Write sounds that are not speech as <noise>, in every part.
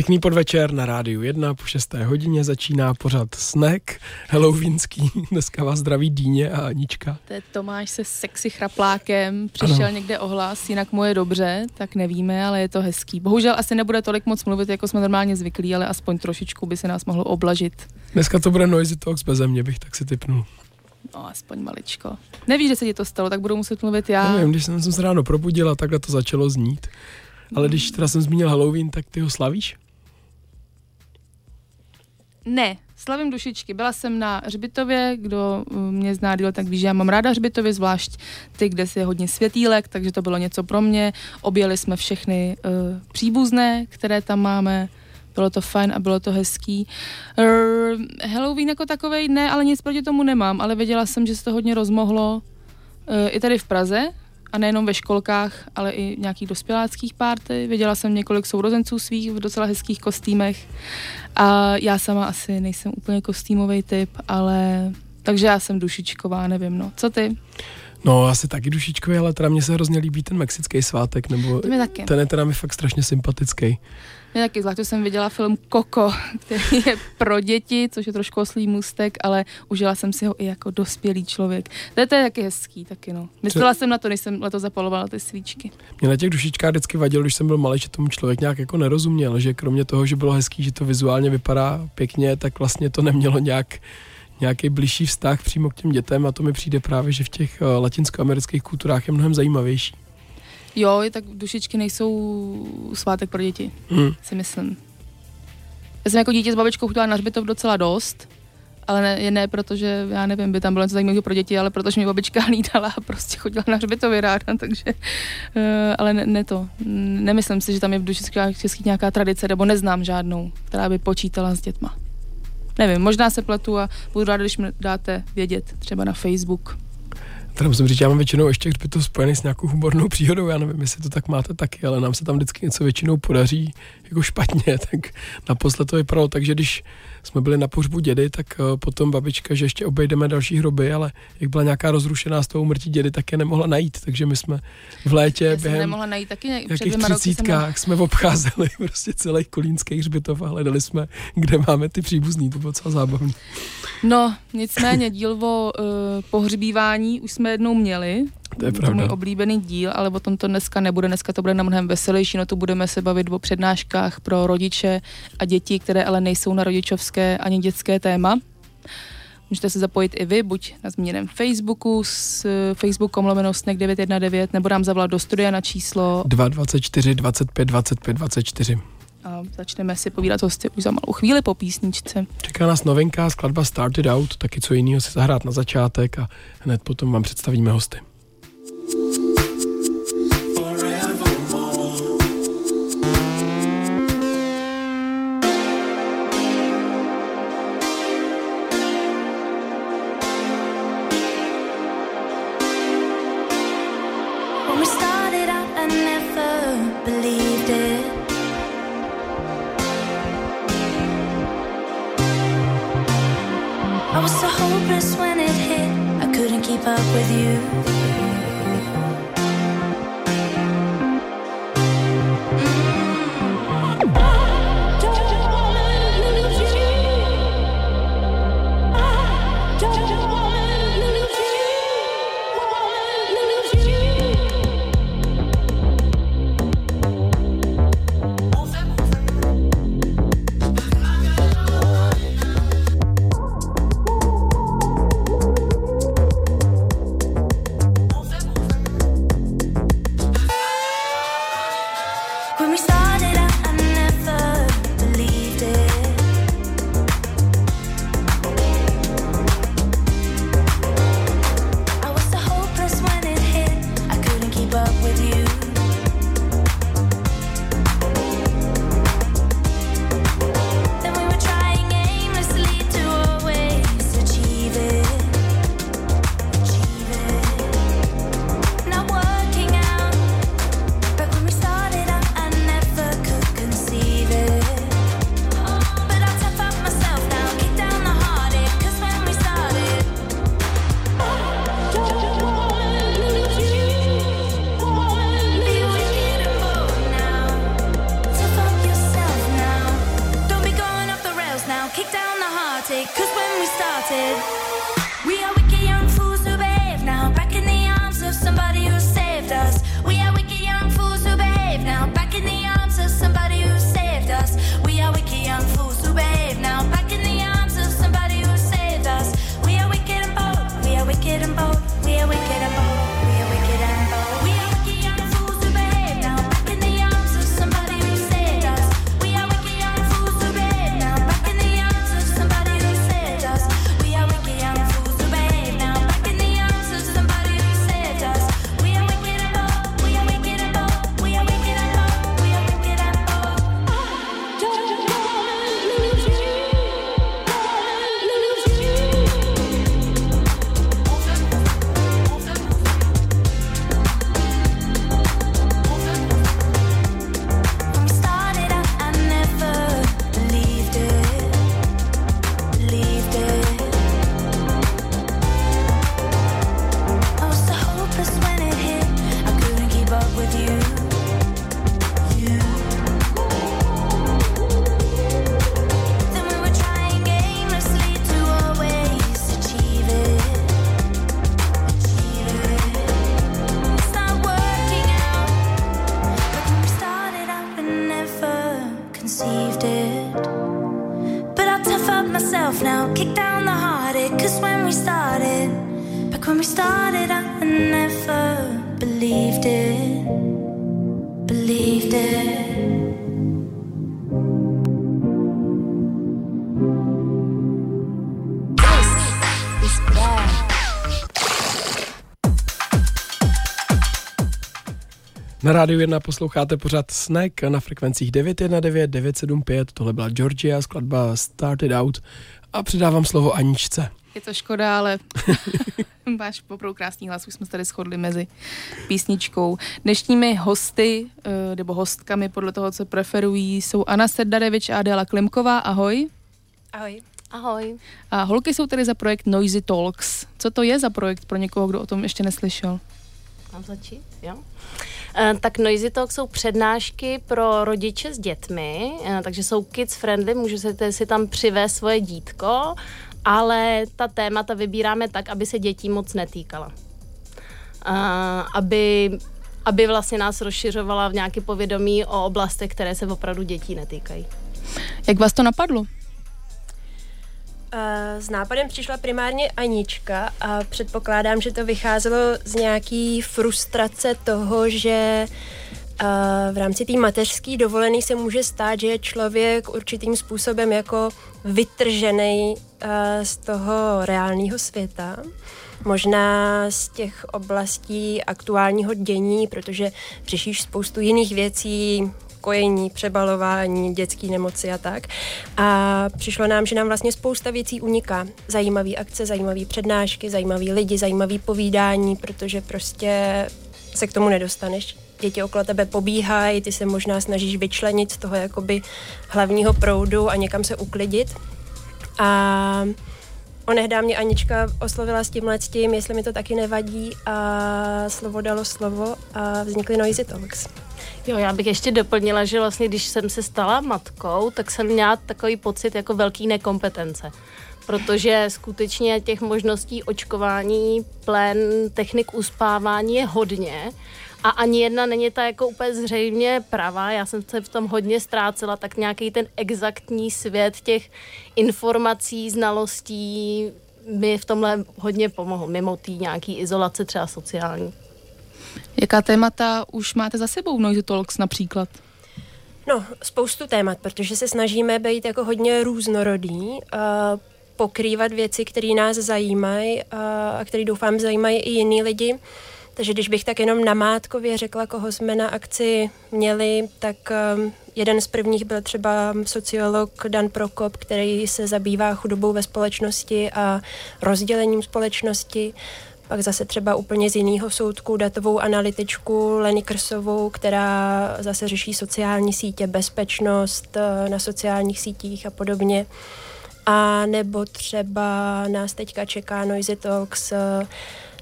Pěkný podvečer na rádiu 1 po 6. hodině začíná pořad Snack Halloweenský. <laughs> Dneska vás zdraví Dýně a Anička. To je Tomáš se sexy chraplákem, přišel ano. někde ohlas, jinak mu je dobře, tak nevíme, ale je to hezký. Bohužel asi nebude tolik moc mluvit, jako jsme normálně zvyklí, ale aspoň trošičku by se nás mohlo oblažit. Dneska to bude Noisy Talks bez mě, bych tak si typnul. No, aspoň maličko. Nevíš, že se ti to stalo, tak budu muset mluvit já. Nevím, když jsem se ráno probudila, takhle to začalo znít. Ale když teda jsem zmínil Halloween, tak ty ho slavíš? Ne, slavím dušičky. Byla jsem na Hřbitově, kdo uh, mě zná díl, tak ví, že já mám ráda Hřbitově, zvlášť ty, kde je hodně světýlek, takže to bylo něco pro mě. Objeli jsme všechny uh, příbuzné, které tam máme. Bylo to fajn a bylo to hezký. Uh, Halloween jako takovej ne, ale nic proti tomu nemám, ale věděla jsem, že se to hodně rozmohlo uh, i tady v Praze, a nejenom ve školkách, ale i nějakých dospěláckých párty. Viděla jsem několik sourozenců svých v docela hezkých kostýmech a já sama asi nejsem úplně kostýmový typ, ale takže já jsem dušičková, nevím, no. Co ty? No, asi taky dušičkový, ale teda mně se hrozně líbí ten mexický svátek, nebo ten je teda mi fakt strašně sympatický. Já taky, zvlášť jsem viděla film Koko, který je pro děti, což je trošku oslý můstek, ale užila jsem si ho i jako dospělý člověk. To je, to je taky hezký, taky no. Myslela jsem na to, když jsem letos zapalovala ty svíčky. Mě na těch dušičkách vždycky vadilo, když jsem byl malý, že tomu člověk nějak jako nerozuměl, že kromě toho, že bylo hezký, že to vizuálně vypadá pěkně, tak vlastně to nemělo nějak nějaký blížší vztah přímo k těm dětem a to mi přijde právě, že v těch eh, latinskoamerických kulturách je mnohem zajímavější. Jo, tak dušičky nejsou svátek pro děti, hmm. si myslím. Já jsem jako dítě s babičkou chodila na hřbitov docela dost, ale ne, ne protože, já nevím, by tam bylo něco zajímavého pro děti, ale protože mi babička <laughs> hlídala a prostě chodila na hřbitově ráda, takže, uh, ale ne, ne to. Nemyslím si, že tam je v dušičkách českých nějaká tradice, nebo neznám žádnou, která by počítala s dětma. Nevím, možná se pletu a budu ráda, když mi dáte vědět, třeba na Facebook. Teda musím říct, já mám většinou ještě to spojený s nějakou humornou příhodou, já nevím, jestli to tak máte taky, ale nám se tam vždycky něco většinou podaří jako špatně, <laughs> tak naposled to vypadalo tak, že když jsme byli na pohřbu dědy, tak uh, potom babička, že ještě obejdeme další hroby, ale jak byla nějaká rozrušená z toho umrtí dědy, tak je nemohla najít, takže my jsme v létě Já během nemohla najít taky nějakých třicítkách jsme obcházeli <laughs> prostě celý kolínský hřbitov a hledali jsme, kde máme ty příbuzný, to bylo docela zábavné. No, nicméně díl o uh, pohřbívání už jsme jednou měli, to je pravda. můj oblíbený díl, ale o tom to dneska nebude. Dneska to bude na mnohem veselější, no tu budeme se bavit o přednáškách pro rodiče a děti, které ale nejsou na rodičovské ani dětské téma. Můžete se zapojit i vy, buď na zmíněném Facebooku s Facebook lomeno 919 nebo nám zavolat do studia na číslo 224 25 25 24. A začneme si povídat hosty už za malou chvíli po písničce. Čeká nás novinka, skladba Started Out, taky co jiného si zahrát na začátek a hned potom vám představíme hosty. Kick down the heartache. Cause when we started, back when we started I never believed it. Believed it. Na rádiu 1 posloucháte pořád Snack na frekvencích 919, 975. Tohle byla Georgia, skladba Started Out. A předávám slovo Aničce. Je to škoda, ale <laughs> máš opravdu krásný hlas, už jsme se tady shodli mezi písničkou. Dnešními hosty, eh, nebo hostkami podle toho, co preferují, jsou Anna Serdarevič a Adela Klimková. Ahoj. Ahoj. Ahoj. A holky jsou tady za projekt Noisy Talks. Co to je za projekt pro někoho, kdo o tom ještě neslyšel? Mám začít? Jo. Eh, Tak Noisy Talk jsou přednášky pro rodiče s dětmi, eh, takže jsou kids friendly, můžete si tam přivést svoje dítko, ale ta témata vybíráme tak, aby se dětí moc netýkala. Eh, Aby, aby vlastně nás rozšiřovala v nějaké povědomí o oblastech, které se opravdu dětí netýkají. Jak vás to napadlo? Eh, S nápadem přišla primárně Anička a předpokládám, že to vycházelo z nějaký frustrace toho, že eh, v rámci té mateřské dovolené se může stát, že je člověk určitým způsobem jako vytržený eh, z toho reálného světa. Možná z těch oblastí aktuálního dění, protože řešíš spoustu jiných věcí, kojení, přebalování, dětské nemoci a tak. A přišlo nám, že nám vlastně spousta věcí uniká. Zajímavé akce, zajímavé přednášky, zajímaví lidi, zajímavé povídání, protože prostě se k tomu nedostaneš. Děti okolo tebe pobíhají, ty se možná snažíš vyčlenit z toho jakoby hlavního proudu a někam se uklidit. A Onehdá mě Anička oslovila s tímhle s tím, jestli mi to taky nevadí a slovo dalo slovo a vznikly Noisy Talks. Jo, já bych ještě doplnila, že vlastně, když jsem se stala matkou, tak jsem měla takový pocit jako velký nekompetence. Protože skutečně těch možností očkování, plen, technik uspávání je hodně a ani jedna není ta jako úplně zřejmě pravá. Já jsem se v tom hodně ztrácela, tak nějaký ten exaktní svět těch informací, znalostí mi v tomhle hodně pomohl, mimo té nějaký izolace třeba sociální. Jaká témata už máte za sebou v Noisy Talks například? No, spoustu témat, protože se snažíme být jako hodně různorodý, a pokrývat věci, které nás zajímají a, a které doufám zajímají i jiný lidi. Takže když bych tak jenom namátkově řekla, koho jsme na akci měli, tak um, jeden z prvních byl třeba sociolog Dan Prokop, který se zabývá chudobou ve společnosti a rozdělením společnosti. Pak zase třeba úplně z jiného soudku datovou analytičku Leny Krsovou, která zase řeší sociální sítě, bezpečnost eh, na sociálních sítích a podobně. A nebo třeba nás teďka čeká Noisy Talk s eh,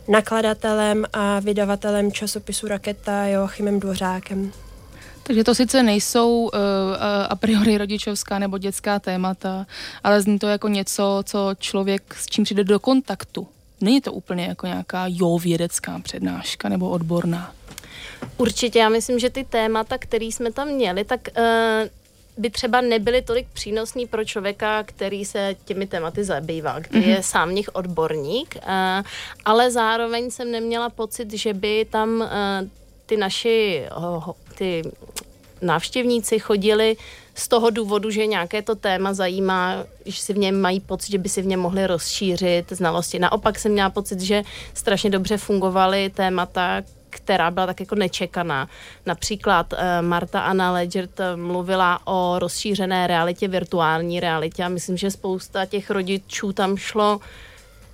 nakladatelem a vydavatelem časopisu Raketa Joachimem Dvořákem. Takže to sice nejsou uh, a priori rodičovská nebo dětská témata, ale zní to jako něco, co člověk s čím přijde do kontaktu. Není to úplně jako nějaká jo vědecká přednáška nebo odborná. Určitě, já myslím, že ty témata, které jsme tam měli, tak uh, by třeba nebyly tolik přínosný pro člověka, který se těmi tématy zabývá, který mm-hmm. je sám nich odborník, uh, ale zároveň jsem neměla pocit, že by tam uh, ty naši ty návštěvníci chodili z toho důvodu, že nějaké to téma zajímá, že si v něm mají pocit, že by si v něm mohli rozšířit znalosti. Naopak jsem měla pocit, že strašně dobře fungovaly témata, která byla tak jako nečekaná. Například uh, Marta Anna Legert mluvila o rozšířené realitě, virtuální realitě a myslím, že spousta těch rodičů tam šlo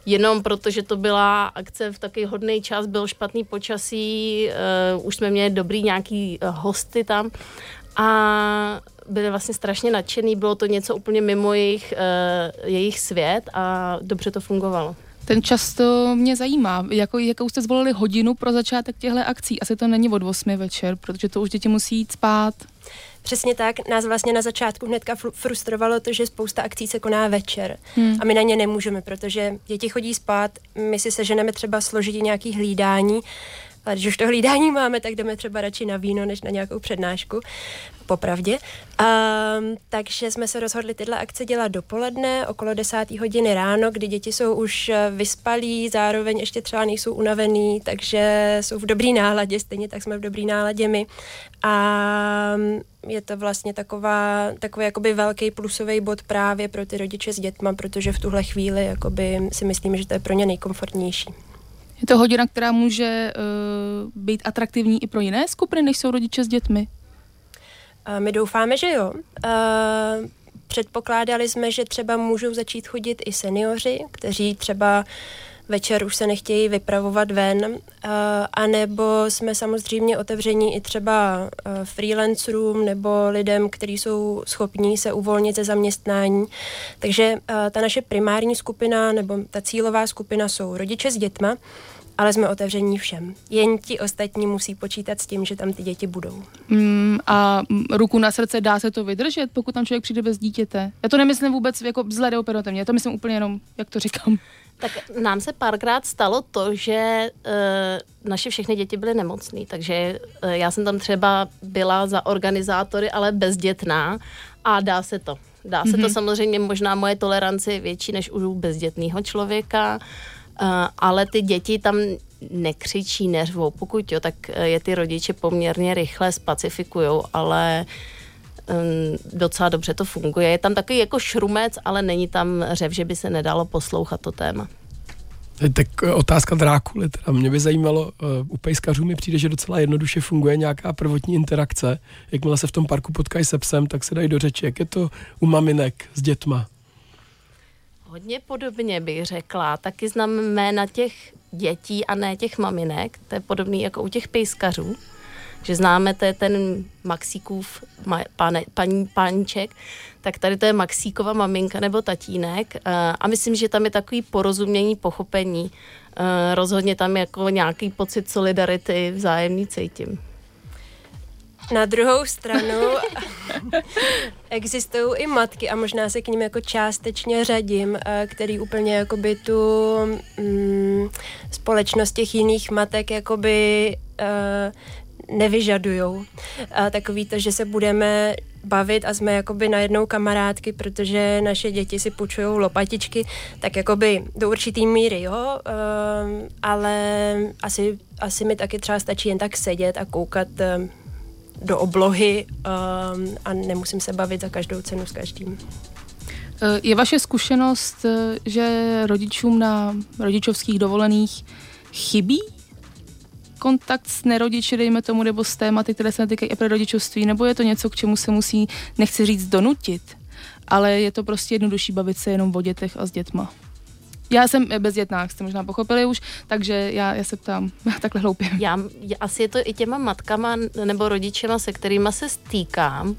jenom protože to byla akce v takový hodný čas, byl špatný počasí, uh, už jsme měli dobrý nějaký uh, hosty tam a byli vlastně strašně nadšený, bylo to něco úplně mimo jejich, uh, jejich svět a dobře to fungovalo. Ten čas to mě zajímá. Jako, jakou jste zvolili hodinu pro začátek těchto akcí? Asi to není od 8 večer, protože to už děti musí jít spát. Přesně tak, nás vlastně na začátku hnedka frustrovalo to, že spousta akcí se koná večer hmm. a my na ně nemůžeme, protože děti chodí spát, my si seženeme třeba složitě nějaký hlídání, ale když už to hlídání máme, tak jdeme třeba radši na víno, než na nějakou přednášku popravdě. Um, takže jsme se rozhodli tyhle akce dělat dopoledne, okolo 10. hodiny ráno, kdy děti jsou už eh, vyspalí, zároveň ještě třeba nejsou unavený, takže jsou v dobrý náladě, stejně tak jsme v dobrý náladě my. A mm, je to vlastně taková, takový jakoby velký plusový bod právě pro ty rodiče s dětma, protože v tuhle chvíli jakoby si myslím, že to je pro ně nejkomfortnější. Je to hodina, která může uh, být atraktivní i pro jiné skupiny, než jsou rodiče s dětmi? My doufáme, že jo. Předpokládali jsme, že třeba můžou začít chodit i seniori, kteří třeba večer už se nechtějí vypravovat ven, anebo jsme samozřejmě otevření i třeba freelancerům nebo lidem, kteří jsou schopní se uvolnit ze zaměstnání. Takže ta naše primární skupina nebo ta cílová skupina jsou rodiče s dětma, ale jsme otevření všem. Jen ti ostatní musí počítat s tím, že tam ty děti budou. Mm, a ruku na srdce dá se to vydržet, pokud tam člověk přijde bez dítěte? Já to nemyslím vůbec jako zle operativně, já to myslím úplně jenom, jak to říkám. Tak nám se párkrát stalo to, že uh, naše všechny děti byly nemocné, takže uh, já jsem tam třeba byla za organizátory, ale bezdětná a dá se to. Dá se mm-hmm. to mhm. samozřejmě, možná moje tolerance je větší než u bezdětného člověka, ale ty děti tam nekřičí, neřvou. Pokud jo, tak eh, je ty rodiče poměrně rychle spacifikují, ale docela dobře to funguje. Je tam takový jako šrumec, ale není tam řev, že by se nedalo poslouchat to téma. Tak otázka Drákuly, teda mě by zajímalo, u pejskařů mi přijde, že docela jednoduše funguje nějaká prvotní interakce. Jakmile se v tom parku potkají se psem, tak se dají do řeči. Jak je to u maminek s dětma? Hodně podobně bych řekla. Taky znám jména těch dětí a ne těch maminek. To je podobný jako u těch pejskařů. Že známe, to je ten Maxíkův pane, paní, páníček, tak tady to je Maxíkova maminka nebo tatínek. Eh, a myslím, že tam je takový porozumění, pochopení. Eh, rozhodně tam jako nějaký pocit solidarity vzájemný cítím. Na druhou stranu <laughs> existují i matky a možná se k ním jako částečně řadím, eh, který úplně jakoby tu mm, společnost těch jiných matek jakoby uh, nevyžadujou. A takový to, že se budeme bavit a jsme jakoby najednou kamarádky, protože naše děti si půjčují lopatičky, tak jakoby do určitý míry, jo, uh, ale asi, asi mi taky třeba stačí jen tak sedět a koukat uh, do oblohy um, a nemusím se bavit za každou cenu s každým. Eh, je vaše zkušenost, eh, že rodičům na rodičovských dovolených chybí kontakt s nerodiči, dejme tomu, nebo s tématy, které se netýkají i pro rodičovství, nebo je to něco, k čemu se musí, nechci říct, donutit, ale je to prostě jednodušší bavit se jenom o dětech a s dětma? Já jsem bezdětná, jak jste možná pochopili už, takže já, já se ptám <laughs> takhle hloupě. Já, asi je to i těma matkama nebo rodičema, se kterými se stýkám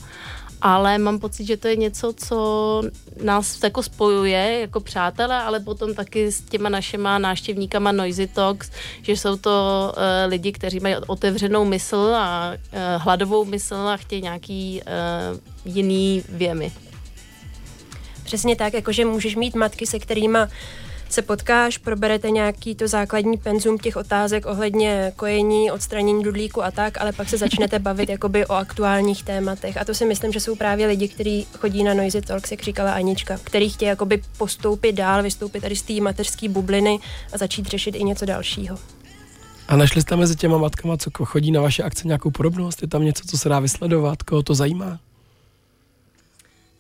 ale mám pocit, že to je něco, co nás jako spojuje jako přátelé, ale potom taky s těma našima návštěvníkama Noisy Talks, že jsou to uh, lidi, kteří mají otevřenou mysl a uh, hladovou mysl a chtějí nějaký uh, jiný věmy. Přesně tak, jakože můžeš mít matky, se kterými se potkáš, proberete nějaký to základní penzum těch otázek ohledně kojení, odstranění dudlíku a tak, ale pak se začnete <laughs> bavit jakoby o aktuálních tématech. A to si myslím, že jsou právě lidi, kteří chodí na Noisy Talks, jak říkala Anička, který chtějí jakoby postoupit dál, vystoupit tady z té mateřské bubliny a začít řešit i něco dalšího. A našli jste mezi těma matkama, co chodí na vaše akce, nějakou podobnost? Je tam něco, co se dá vysledovat? Koho to zajímá?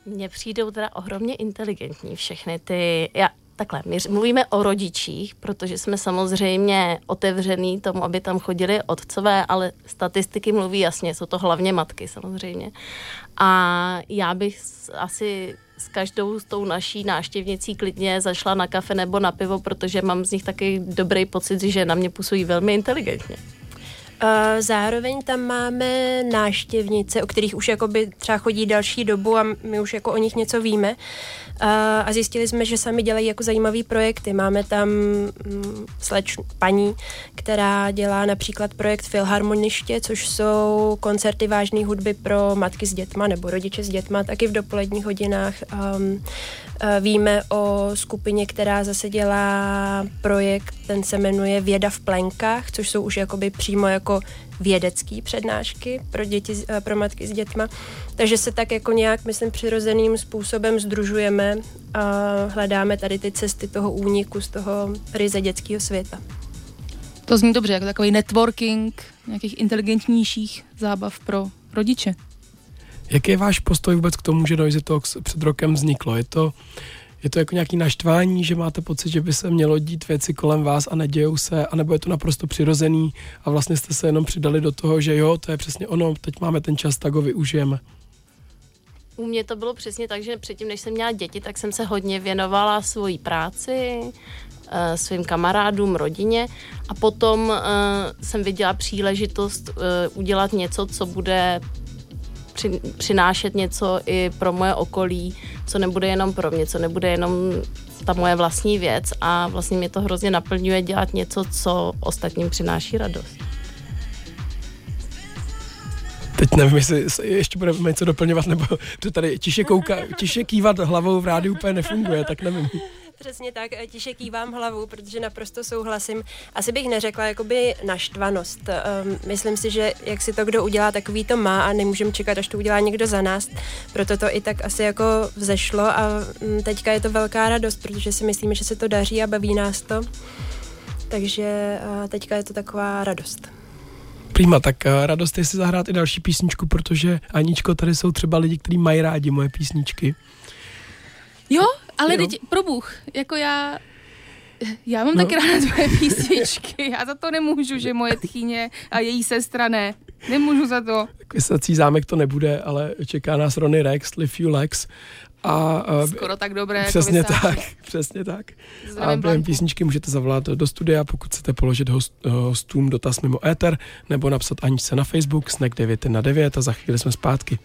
Mně přijdou teda ohromně inteligentní všechny ty, já, takhle, my mluvíme o rodičích, protože jsme samozřejmě otevřený tomu, aby tam chodili otcové, ale statistiky mluví jasně, jsou to hlavně matky samozřejmě. A já bych asi s každou s tou naší náštěvnicí klidně zašla na kafe nebo na pivo, protože mám z nich taky dobrý pocit, že na mě působí velmi inteligentně. Zároveň tam máme náštěvnice, o kterých už jakoby třeba chodí další dobu a my už jako o nich něco víme. A zjistili jsme, že sami dělají jako zajímavé projekty. Máme tam mm, sleč paní, která dělá například projekt Filharmoniště, což jsou koncerty vážné hudby pro matky s dětma nebo rodiče s dětma, taky v dopoledních hodinách. Um, víme o skupině, která zase dělá projekt, ten se jmenuje Věda v plenkách, což jsou už jakoby přímo jako vědecké přednášky pro děti, pro matky s dětma. Takže se tak jako nějak, myslím, přirozeným způsobem združujeme a hledáme tady ty cesty toho úniku z toho ryze dětského světa. To zní dobře, jako takový networking nějakých inteligentnějších zábav pro rodiče. Jaký je váš postoj vůbec k tomu, že Noisy Talks před rokem vzniklo? Je to, je to jako nějaký naštvání, že máte pocit, že by se mělo dít věci kolem vás a nedějou se, anebo je to naprosto přirozený a vlastně jste se jenom přidali do toho, že jo, to je přesně ono, teď máme ten čas, tak ho využijeme. U mě to bylo přesně tak, že předtím, než jsem měla děti, tak jsem se hodně věnovala svojí práci, eh, svým kamarádům, rodině a potom uh, jsem viděla příležitost uh, udělat něco, co bude při, přinášet něco i pro moje okolí, co nebude jenom pro mě, co nebude jenom ta moje vlastní věc a vlastně mě to hrozně naplňuje dělat něco, co ostatním přináší radost. Teď nevím, jestli ještě budeme něco doplňovat, nebo to tady tiše, kouka, tiše kývat hlavou v rádiu úplně nefunguje, tak nevím. Přesně tak, tiše kývám hlavu, protože naprosto souhlasím. Asi bych neřekla jakoby naštvanost. Um, myslím si, že jak si to kdo udělá, takový to má a nemůžeme čekat, až to udělá někdo za nás. Proto to i tak asi jako vzešlo a um, teďka je to velká radost, protože si myslíme, že se to daří a baví nás to. Takže uh, teďka je to taková radost. Prima, tak uh, radost je si zahrát i další písničku, protože Aničko, tady jsou třeba lidi, kteří mají rádi moje písničky. Jo, ale teď, pro Bůh, jako já, já mám no. taky ráda tvoje písničky, já za to nemůžu, že moje tchýně a její sestra ne. Nemůžu za to. Kvesací zámek to nebude, ale čeká nás Ronnie Rex, Live You Lex. A, Skoro tak dobré Přesně jako tak, přesně tak. Zdravím a během písničky můžete zavolat do studia, pokud chcete položit host, hostům dotaz mimo éter, nebo napsat Aničce na Facebook, snack 9 na 9 a za chvíli jsme zpátky.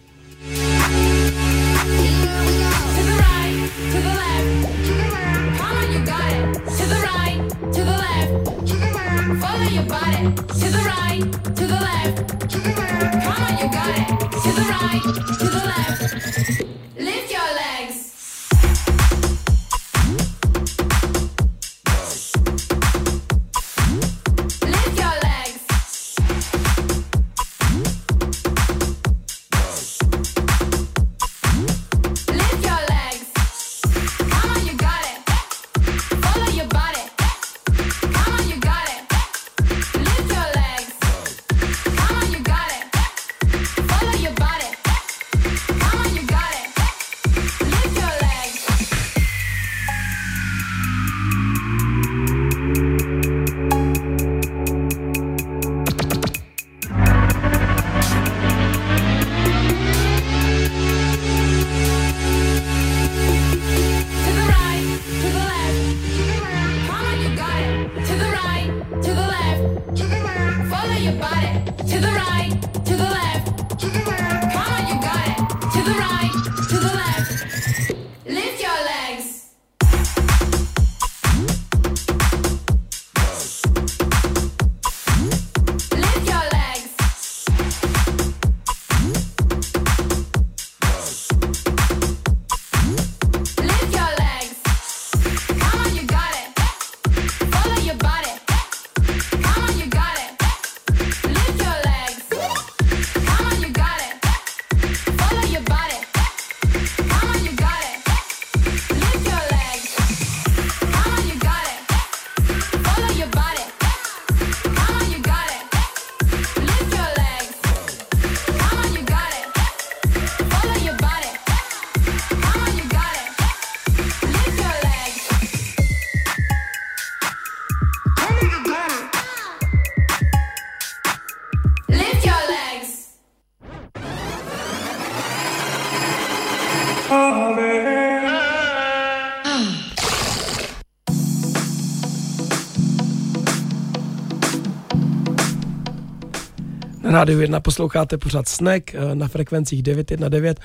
Rádio 1 posloucháte pořád Snack eh, na frekvencích 919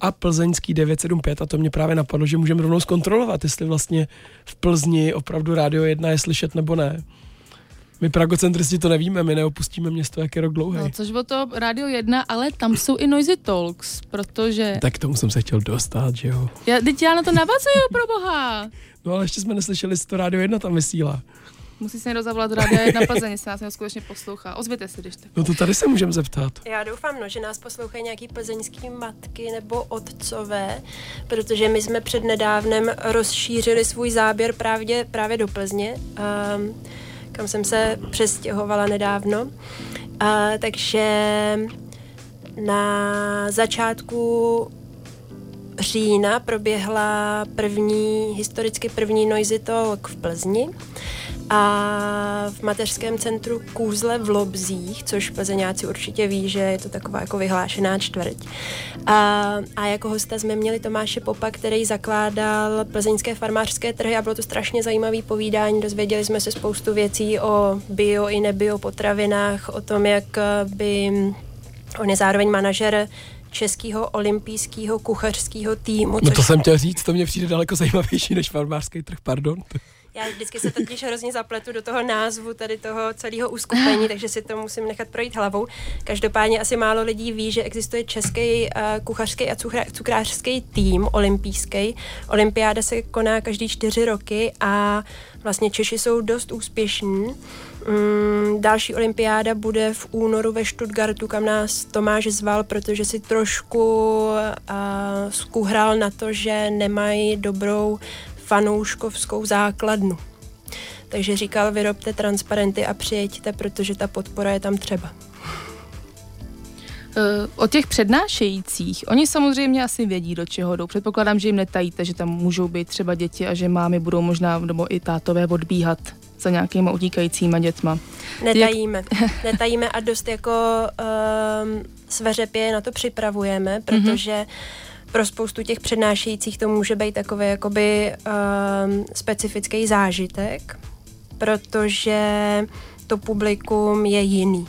a plzeňský 975 a to mě právě napadlo, že můžeme rovnou zkontrolovat, jestli vlastně v Plzni opravdu Rádio 1 je slyšet nebo ne. My pragocentristi to nevíme, my neopustíme město, jak je rok dlouhý. No, což bylo to Radio 1, ale tam jsou i Noisy Talks, protože... Tak k tomu jsem se chtěl dostat, že jo. Já, teď já na to navazuju, pro boha. <laughs> No ale ještě jsme neslyšeli, jestli to Rádio 1 tam vysílá. Musí se někdo zavolat Radio 1 Plzeň, jestli nás někdo skutečně poslouchá. Ozvěte se, když tak. No to tady se můžeme zeptat. Já doufám, no, že nás poslouchají nějaký plzeňský matky nebo otcové, protože my jsme před nedávnem rozšířili svůj záběr právě, právě do Plzně, um, kam jsem se přestěhovala nedávno. Uh, takže na začátku října proběhla první, historicky první Noisy Talk v Plzni a v mateřském centru Kůzle v Lobzích, což plzeňáci určitě ví, že je to taková jako vyhlášená čtvrť. A, a jako hosta jsme měli Tomáše Popa, který zakládal plzeňské farmářské trhy a bylo to strašně zajímavý povídání. Dozvěděli jsme se spoustu věcí o bio i nebio potravinách, o tom, jak by on je zároveň manažer českého olympijského kuchařského týmu. No to jsem chtěl říct, to mě přijde daleko zajímavější než farmářský trh, pardon. Já vždycky se totiž hrozně zapletu do toho názvu tady toho celého uskupení, <laughs> takže si to musím nechat projít hlavou. Každopádně asi málo lidí ví, že existuje český uh, kuchařský a cukrářský tým olympijský. Olympiáda se koná každý čtyři roky a vlastně Češi jsou dost úspěšní. Mm, další olympiáda bude v únoru ve Stuttgartu, kam nás Tomáš zval, protože si trošku uh, skuhral na to, že nemají dobrou fanouškovskou základnu. Takže říkal, vyrobte transparenty a přijeďte, protože ta podpora je tam třeba. Uh, o těch přednášejících, oni samozřejmě asi vědí, do čeho jdou. Předpokládám, že jim netajíte, že tam můžou být třeba děti a že mámy budou možná, nebo i tátové odbíhat za nějakýma utíkajícíma dětma. Netajíme. Netajíme a dost jako um, sveřepě na to připravujeme, protože mm-hmm. Pro spoustu těch přednášejících to může být takový jakoby um, specifický zážitek, protože to publikum je jiný.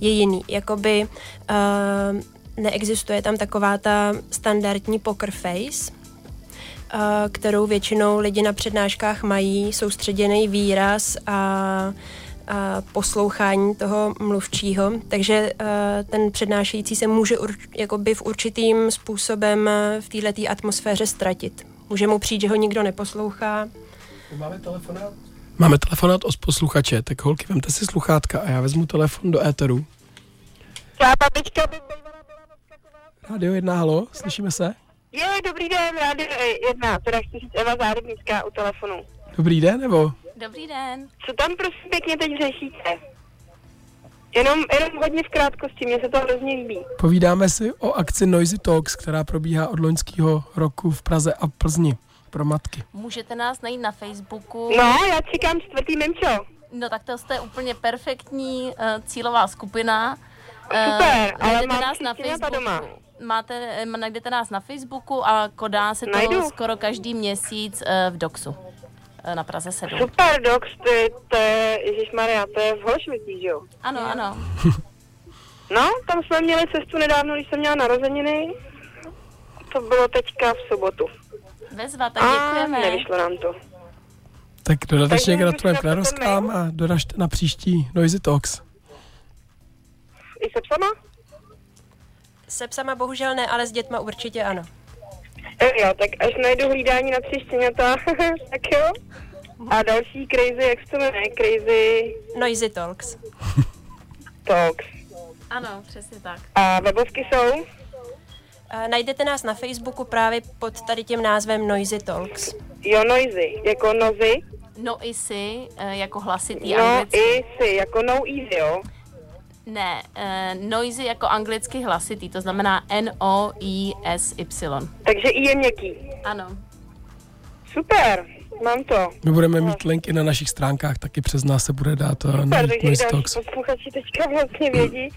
Je jiný. Jakoby uh, neexistuje tam taková ta standardní poker face, uh, kterou většinou lidi na přednáškách mají, soustředěný výraz a, a poslouchání toho mluvčího. Takže uh, ten přednášející se může ur, jakoby v určitým způsobem uh, v této atmosféře ztratit. Může mu přijít, že ho nikdo neposlouchá. Máme telefonát? Máme telefonát od posluchače, tak holky, vemte si sluchátka a já vezmu telefon do éteru. Já babička by bývala byla odskakovat. Rádio 1, halo, slyšíme se? Je, dobrý den, rádio jedna, teda chci říct Eva Zárybnická u telefonu. Dobrý den, nebo? Dobrý den. Co tam prosím pěkně teď řešíte? Jenom, jenom hodně v krátkosti, mně se to hrozně líbí. Povídáme si o akci Noisy Talks, která probíhá od loňského roku v Praze a Plzni pro matky. Můžete nás najít na Facebooku. No, já čekám čtvrtý Mimčo. No tak to jste úplně perfektní uh, cílová skupina. Eh, Super, ale najdete mám nás na Facebooku. doma. Máte, eh, najdete nás na Facebooku a kodá se to Najdu. skoro každý měsíc uh, v Doxu uh, na Praze 7. Super, Dox, to je, to je Ježišmarja, to je v Holešvicích, že jo? Ano, ano. <laughs> No, tam jsme měli cestu nedávno, když jsem měla narozeniny. To bylo teďka v sobotu. Bezva, tak A děkujeme. nevyšlo nám to. Tak dodatečně Takže gratulujeme k narozkám a doražte na příští Noisy Talks. I se psama? Se psama bohužel ne, ale s dětma určitě ano. Eh, Jo, tak až najdu hlídání na tři štěňata, <laughs> tak jo. A další crazy, jak se to jmenuje, crazy Noisy Talks. talks. Ano, přesně tak. A webovky jsou? Uh, najdete nás na Facebooku právě pod tady tím názvem Noisy Talks. Jo, noisy, jako nozy. No i si, eh, jako hlasitý No anglicky. i si, jako no easy, jo. Ne, uh, noisy jako anglicky hlasitý, to znamená N-O-I-S-Y. Takže i je měkký. Ano. Super, mám to. My budeme mít linky na našich stránkách, taky přes nás se bude dát uh, na Super, takže Talks. posluchači teďka vlastně vědí,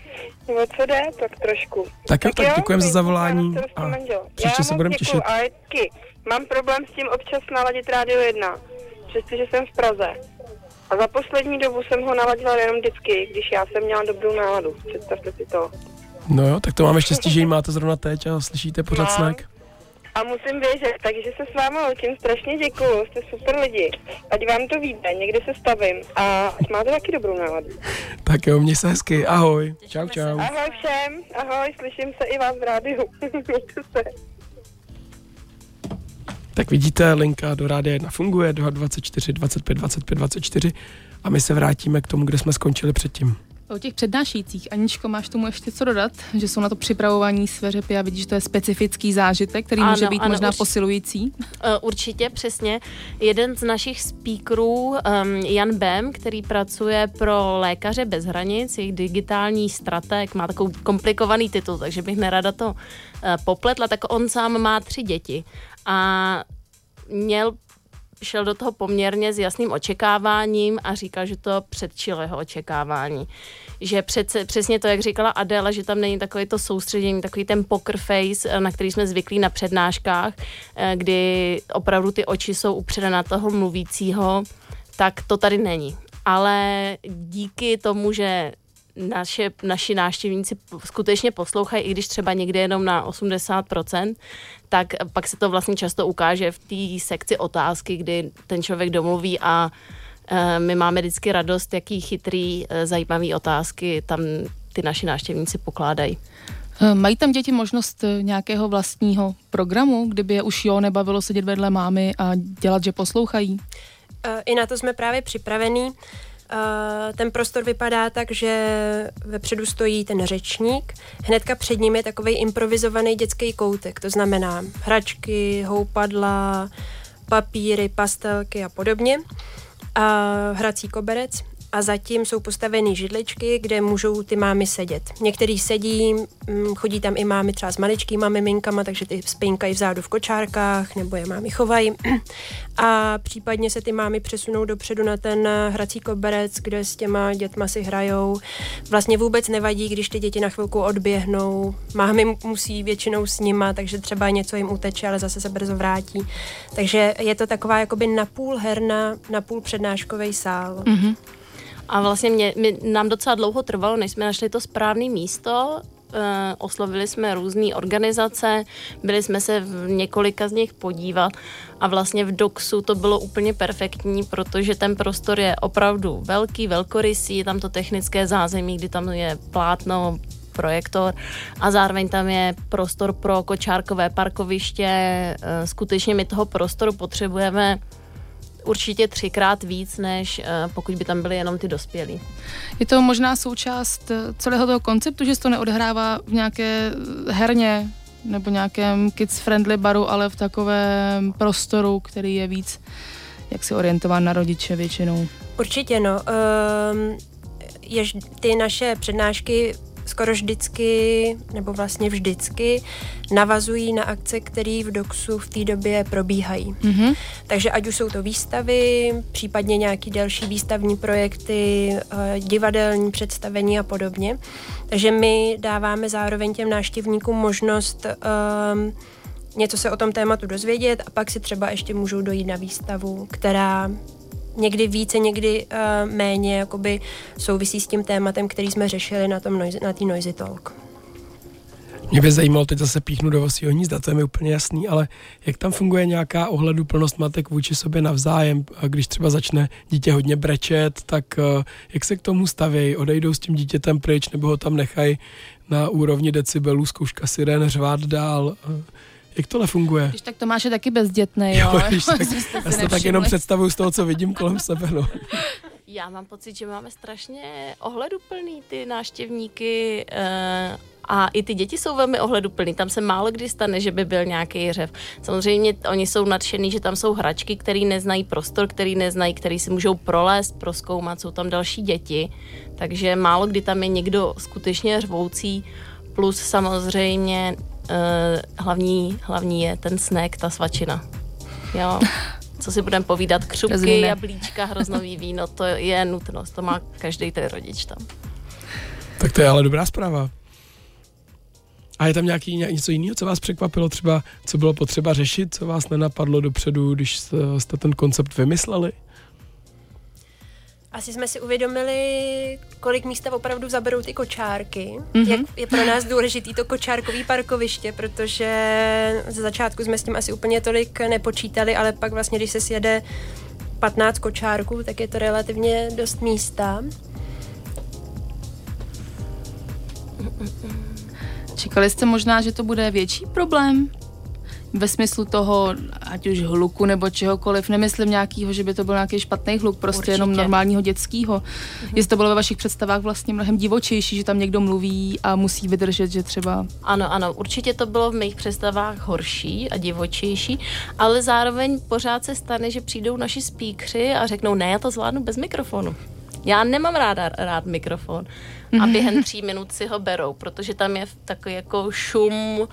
o co jde, tak trošku. Tak jo, tak děkujeme za zavolání já a příště Já se budeme těšit. A taky, mám problém s tím občas naladit rádio 1, přestože jsem v Praze. A za poslední dobu jsem ho naladila jenom vždycky, když já jsem měla dobrou náladu. Představte si to. No jo, tak to máme štěstí, že ji máte zrovna teď a slyšíte pořád Mám. snack. A musím vědět, takže se s vámi loučím, strašně děkuju, jste super lidi. Ať vám to vyjde, někdy se stavím a ať máte taky dobrou náladu. Tak jo, měj se hezky, ahoj. Čau, čau. Ahoj všem, ahoj, slyším se i vás v rádiu. <laughs> Mějte se. Tak vidíte, linka do Rádia 1 funguje, do 24 25 25 24 a my se vrátíme k tomu, kde jsme skončili předtím. O těch přednášejících, Aničko, máš tomu ještě co dodat? Že jsou na to připravování své řepy a vidíš, že to je specifický zážitek, který Ano, může být ano, možná urč- posilující. Eh, Určitě, přesně. Jeden z našich speakerů, um, Jan Bem, který pracuje pro Lékaře bez hranic, jejich digitální strateg, má takový komplikovaný titul, takže bych nerada to uh, popletla, tak on sám má tři děti a měl šel do toho poměrně s jasným očekáváním a říkal, že to předčilo jeho očekávání. Že přece, přesně to, jak říkala Adela, že tam není takové to soustředění, takový ten poker face, eh, na který jsme zvyklí na přednáškách, eh, kdy opravdu ty oči jsou upřené na toho mluvícího, tak to tady není. Ale díky tomu, že naše, naši návštěvníci skutečně poslouchají, i když třeba někde jenom na 80%, tak pak se to vlastně často ukáže v té sekci otázky, kdy ten člověk domluví a eh, my máme vždycky radost, jaký chytrý, eh, zajímavý otázky tam ty naši návštěvníci pokládají. Eh, Mají tam děti možnost nějakého vlastního programu, kdyby je už jo nebavilo sedět vedle mámy a dělat, že poslouchají? Eh, I na to jsme právě připravení. Ten prostor vypadá tak, že vepředu stojí ten řečník, hnedka před ním je takový improvizovaný dětský koutek, to znamená hračky, houpadla, papíry, pastelky a podobně. A hrací koberec a zatím jsou postaveny židličky, kde můžou ty mámy sedět. Některý sedí, mm, chodí tam i mámy třeba s maličkýma miminkama, takže ty spinkají vzadu v kočárkách, nebo je mámy chovají. A případně se ty mámy přesunou dopředu na ten eh, hrací koberec, kde s těma dětma si hrajou. Vlastně vůbec nevadí, když ty děti na chvilku odběhnou. Mámy mu- musí většinou s nima, takže třeba něco jim uteče, ale zase se brzo vrátí. Takže je to taková jakoby napůl herna, napůl přednáškový sál. Mm. A vlastně mě, mě, nám docela dlouho trvalo, než jsme našli to správné místo. E, oslovili jsme různé organizace, byli jsme se v několika z nich podívat a vlastně v Doxu to bylo úplně perfektní, protože ten prostor je opravdu velký, velkorysý, je tam to technické zázemí, kdy tam je plátno, projektor a zároveň tam je prostor pro kočárkové parkoviště. E, Skutečně my toho prostoru potřebujeme určitě třikrát víc, než eh, pokud by tam byly jenom ty dospělí. Je to možná součást eh, celého toho konceptu, že se to neodehrává v nějaké eh, herně nebo nějakém kids-friendly baru, ale v takovém prostoru, který je víc jak si orientován na rodiče většinou. Určitě, no. Um, jež ty naše přednášky skoro vždycky, nebo vlastně vždycky, navazují na akce, které v DOXu v té době probíhají. Mhm. Takže ať už jsou to výstavy, případně nějaké další výstavní projekty, eh, divadelní představení a podobně. Takže my dáváme zároveň těm návštěvníkům možnost um, něco se o tom tématu dozvědět a pak si třeba ještě můžou dojít na výstavu, která někdy více, někdy uh, méně jakoby souvisí s tím tématem, který jsme řešili na tom noisy, na té Noisy Talk. Mě by zajímalo, teď zase píchnu do vosího hnízda, to je mi úplně jasný, ale jak tam funguje nějaká ohleduplnost matek vůči sobě navzájem, a když třeba začne dítě hodně brečet, tak eh, jak se k tomu stavějí, odejdou s tím dítětem pryč nebo ho tam nechají na úrovni decibelů, zkouška sirén, řvát dál, jak tohle funguje? Když tak Tomáš je taky bezdětný, jo. Jo, když tak, <laughs> já to tak jenom představuju z toho, co vidím kolem sebe. No. <laughs> Já mám pocit, že máme strašně ohleduplný ty náštěvníky eh, a i ty děti jsou velmi ohleduplný. Tam se málo kdy stane, že by byl nějaký řev. Samozřejmě oni jsou nadšený, že tam jsou hračky, který neznají prostor, který neznají, který si můžou prolézt, proskoumat, jsou tam další děti, takže málo kdy tam je někdo skutečně řvoucí, plus samozřejmě hlavní, hlavní je ten snack, ta svačina. Jo. <laughs> Co si budeme povídat, křupky, Rozumíme. jablíčka, hroznový <laughs> víno, to je nutnost, to má každý ten rodič tam. Tak to je ale dobrá zpráva. A je tam nějaký, ně- něco jiného, co vás překvapilo, třeba co bylo potřeba řešit, co vás nenapadlo dopředu, když jste, jste ten koncept vymysleli? Asi jsme si uvědomili, kolik místa opravdu zaberou ty kočárky. Mm-hmm. Jak je pro nás důležitý to kočárkový parkoviště, protože ze začátku jsme s tím asi úplně tolik nepočítali, ale pak vlastně, když se sjede 15 kočárků, tak je to relativně dost místa. Čekali jste možná, že to bude větší problém? Ve smyslu toho, ať už hluku nebo čehokoliv, nemyslím nějakýho, že by to byl nějaký špatný hluk, prostě Určitě. jenom normálního dětského. Mm-hmm. Jestli to bylo ve vašich představách vlastně mnohem divočejší, že tam někdo mluví a musí vydržet, že třeba Ano, ano, určitě to bylo v mých představách horší a divočejší, ale zároveň pořád se stane, že přijdou naši speakři a řeknou, ne, já to zvládnu bez mikrofonu. Já nemám ráda rád mikrofon. A během tří minut si ho berou, protože tam je takový jako šum,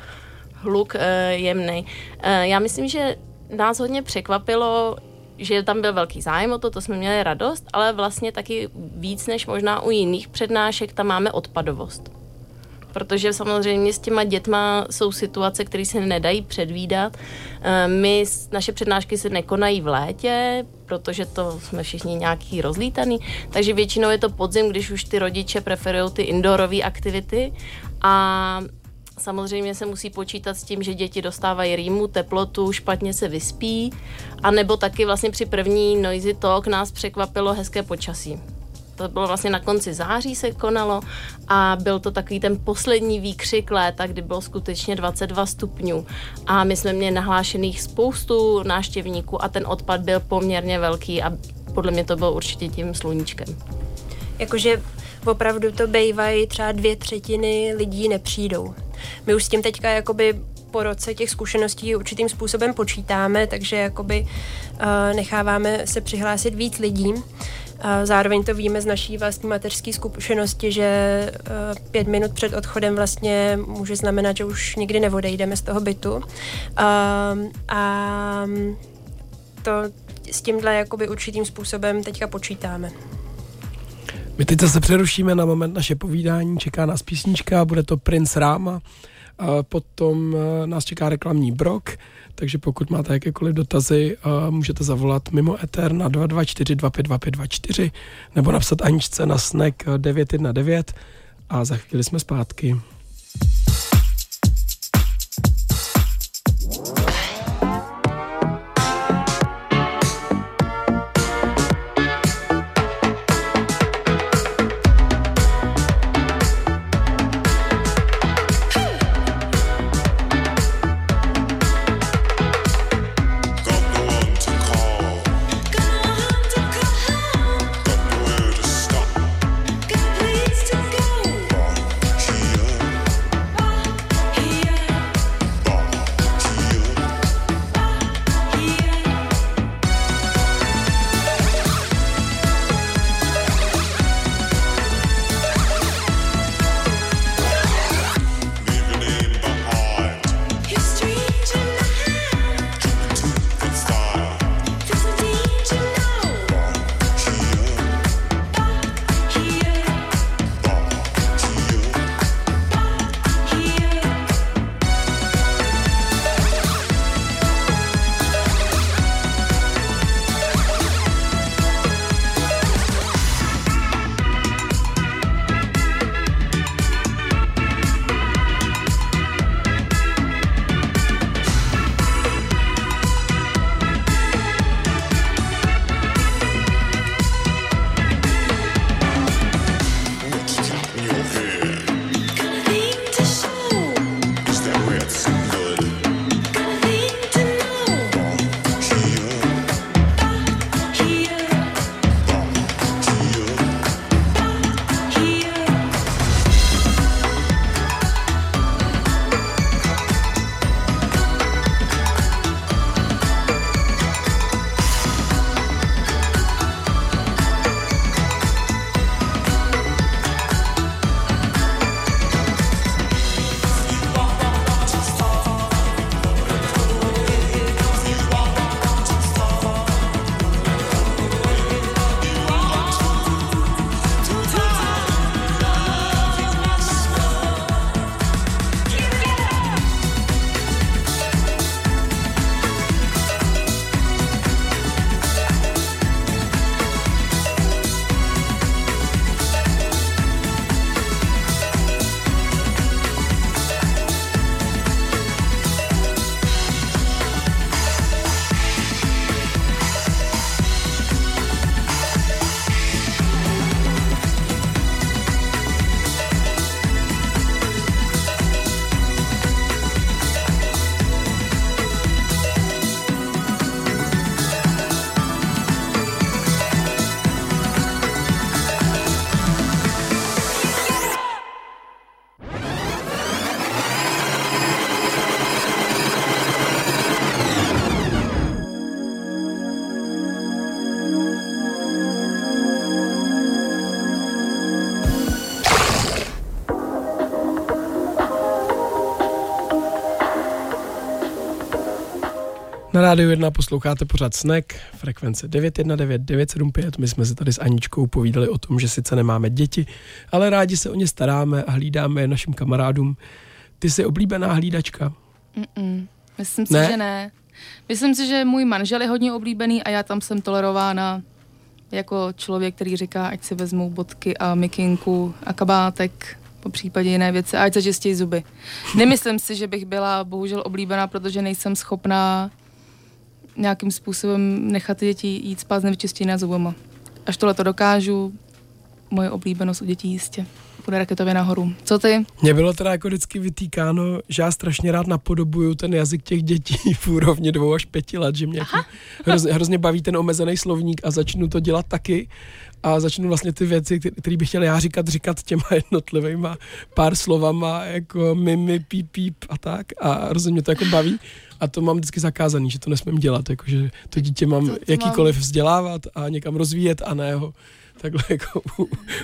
hluk e, jemný. E, já myslím, že nás hodně překvapilo, že tam byl velký zájem o to, to jsme měli radost, ale vlastně taky víc než možná u jiných přednášek, tam máme odpadovost protože samozřejmě s těma dětma jsou situace, které se nedají předvídat. Eh, My, naše přednášky se nekonají v létě, protože to jsme všichni nějaký rozlítaný, takže většinou je to podzim, když už ty rodiče preferují ty indoorové aktivity a Samozřejmě se musí počítat s tím, že děti dostávají rýmu, teplotu, špatně se vyspí, a nebo taky vlastně při první noisy talk nás překvapilo hezké počasí. To bylo vlastně na konci září se konalo a byl to takový ten poslední výkřik léta, kdy bylo skutečně 22 stupňů. A my jsme měli nahlášených spoustu návštěvníků a ten odpad byl poměrně velký a podle mě to bylo určitě tím sluníčkem. Jakože opravdu to bývají třeba dvě třetiny lidí nepřijdou. My už s tím teďka jakoby po roce těch zkušeností určitým způsobem počítáme, takže jakoby uh, necháváme se přihlásit víc lidí. Uh, zároveň to víme z naší vlastní mateřské zkušenosti, že uh, pět minut před odchodem vlastně může znamenat, že už nikdy neodejdeme z toho bytu. Uh, a to s tímhle jakoby určitým způsobem teďka počítáme. My teď zase přerušíme na moment naše povídání, čeká nás písnička, bude to Prince Ráma, a potom eh, nás čeká reklamní brok, takže pokud máte jakékoliv dotazy, eh, můžete zavolat mimo Ether na 224 252524 nebo napsat Aničce na snack 919 a za chvíli jsme zpátky. Rádiu 1 posloucháte pořád Snack, frekvence 919 975. My jsme si tady s Aničkou povídali o tom, že sice nemáme děti, ale rádi se o ně staráme a hlídáme je našim kamarádům. Ty jsi oblíbená hlídačka? Mm-mm. Myslím si, Ne? že ne. Myslím si, že můj manžel je hodně oblíbený a já tam jsem tolerována jako člověk, který říká, ať si vezmou bodky a mikinku a kabátek, po případě jiné věci, a ať se čistí zuby. Nemyslím si, že bych byla bohužel oblíbená, protože nejsem schopná nějakým způsobem nechat ty děti jít spát s nevyčistěnými zubama. Až tohle to dokážu, moje oblíbenost u dětí jistě půjde raketově nahoru. Co ty? Mně bylo teda jako vždycky vytýkáno, že já strašně rád napodobuju ten jazyk těch dětí <laughs> v úrovni dvou až pěti let, že mě jako hrozně, hrozně baví ten omezený slovník a začnu to dělat taky a začnu vlastně ty věci, které bych chtěl já říkat, říkat těma <laughs> jednotlivýma pár slovama, jako mimi, píp, píp a tak a hrozně mě to jako baví a to mám vždycky zakázaný, že to nesmím dělat, jakože to dítě mám To- to jakýkoliv vzdělávat a někam rozvíjet a ne ho takhle <laughs> jako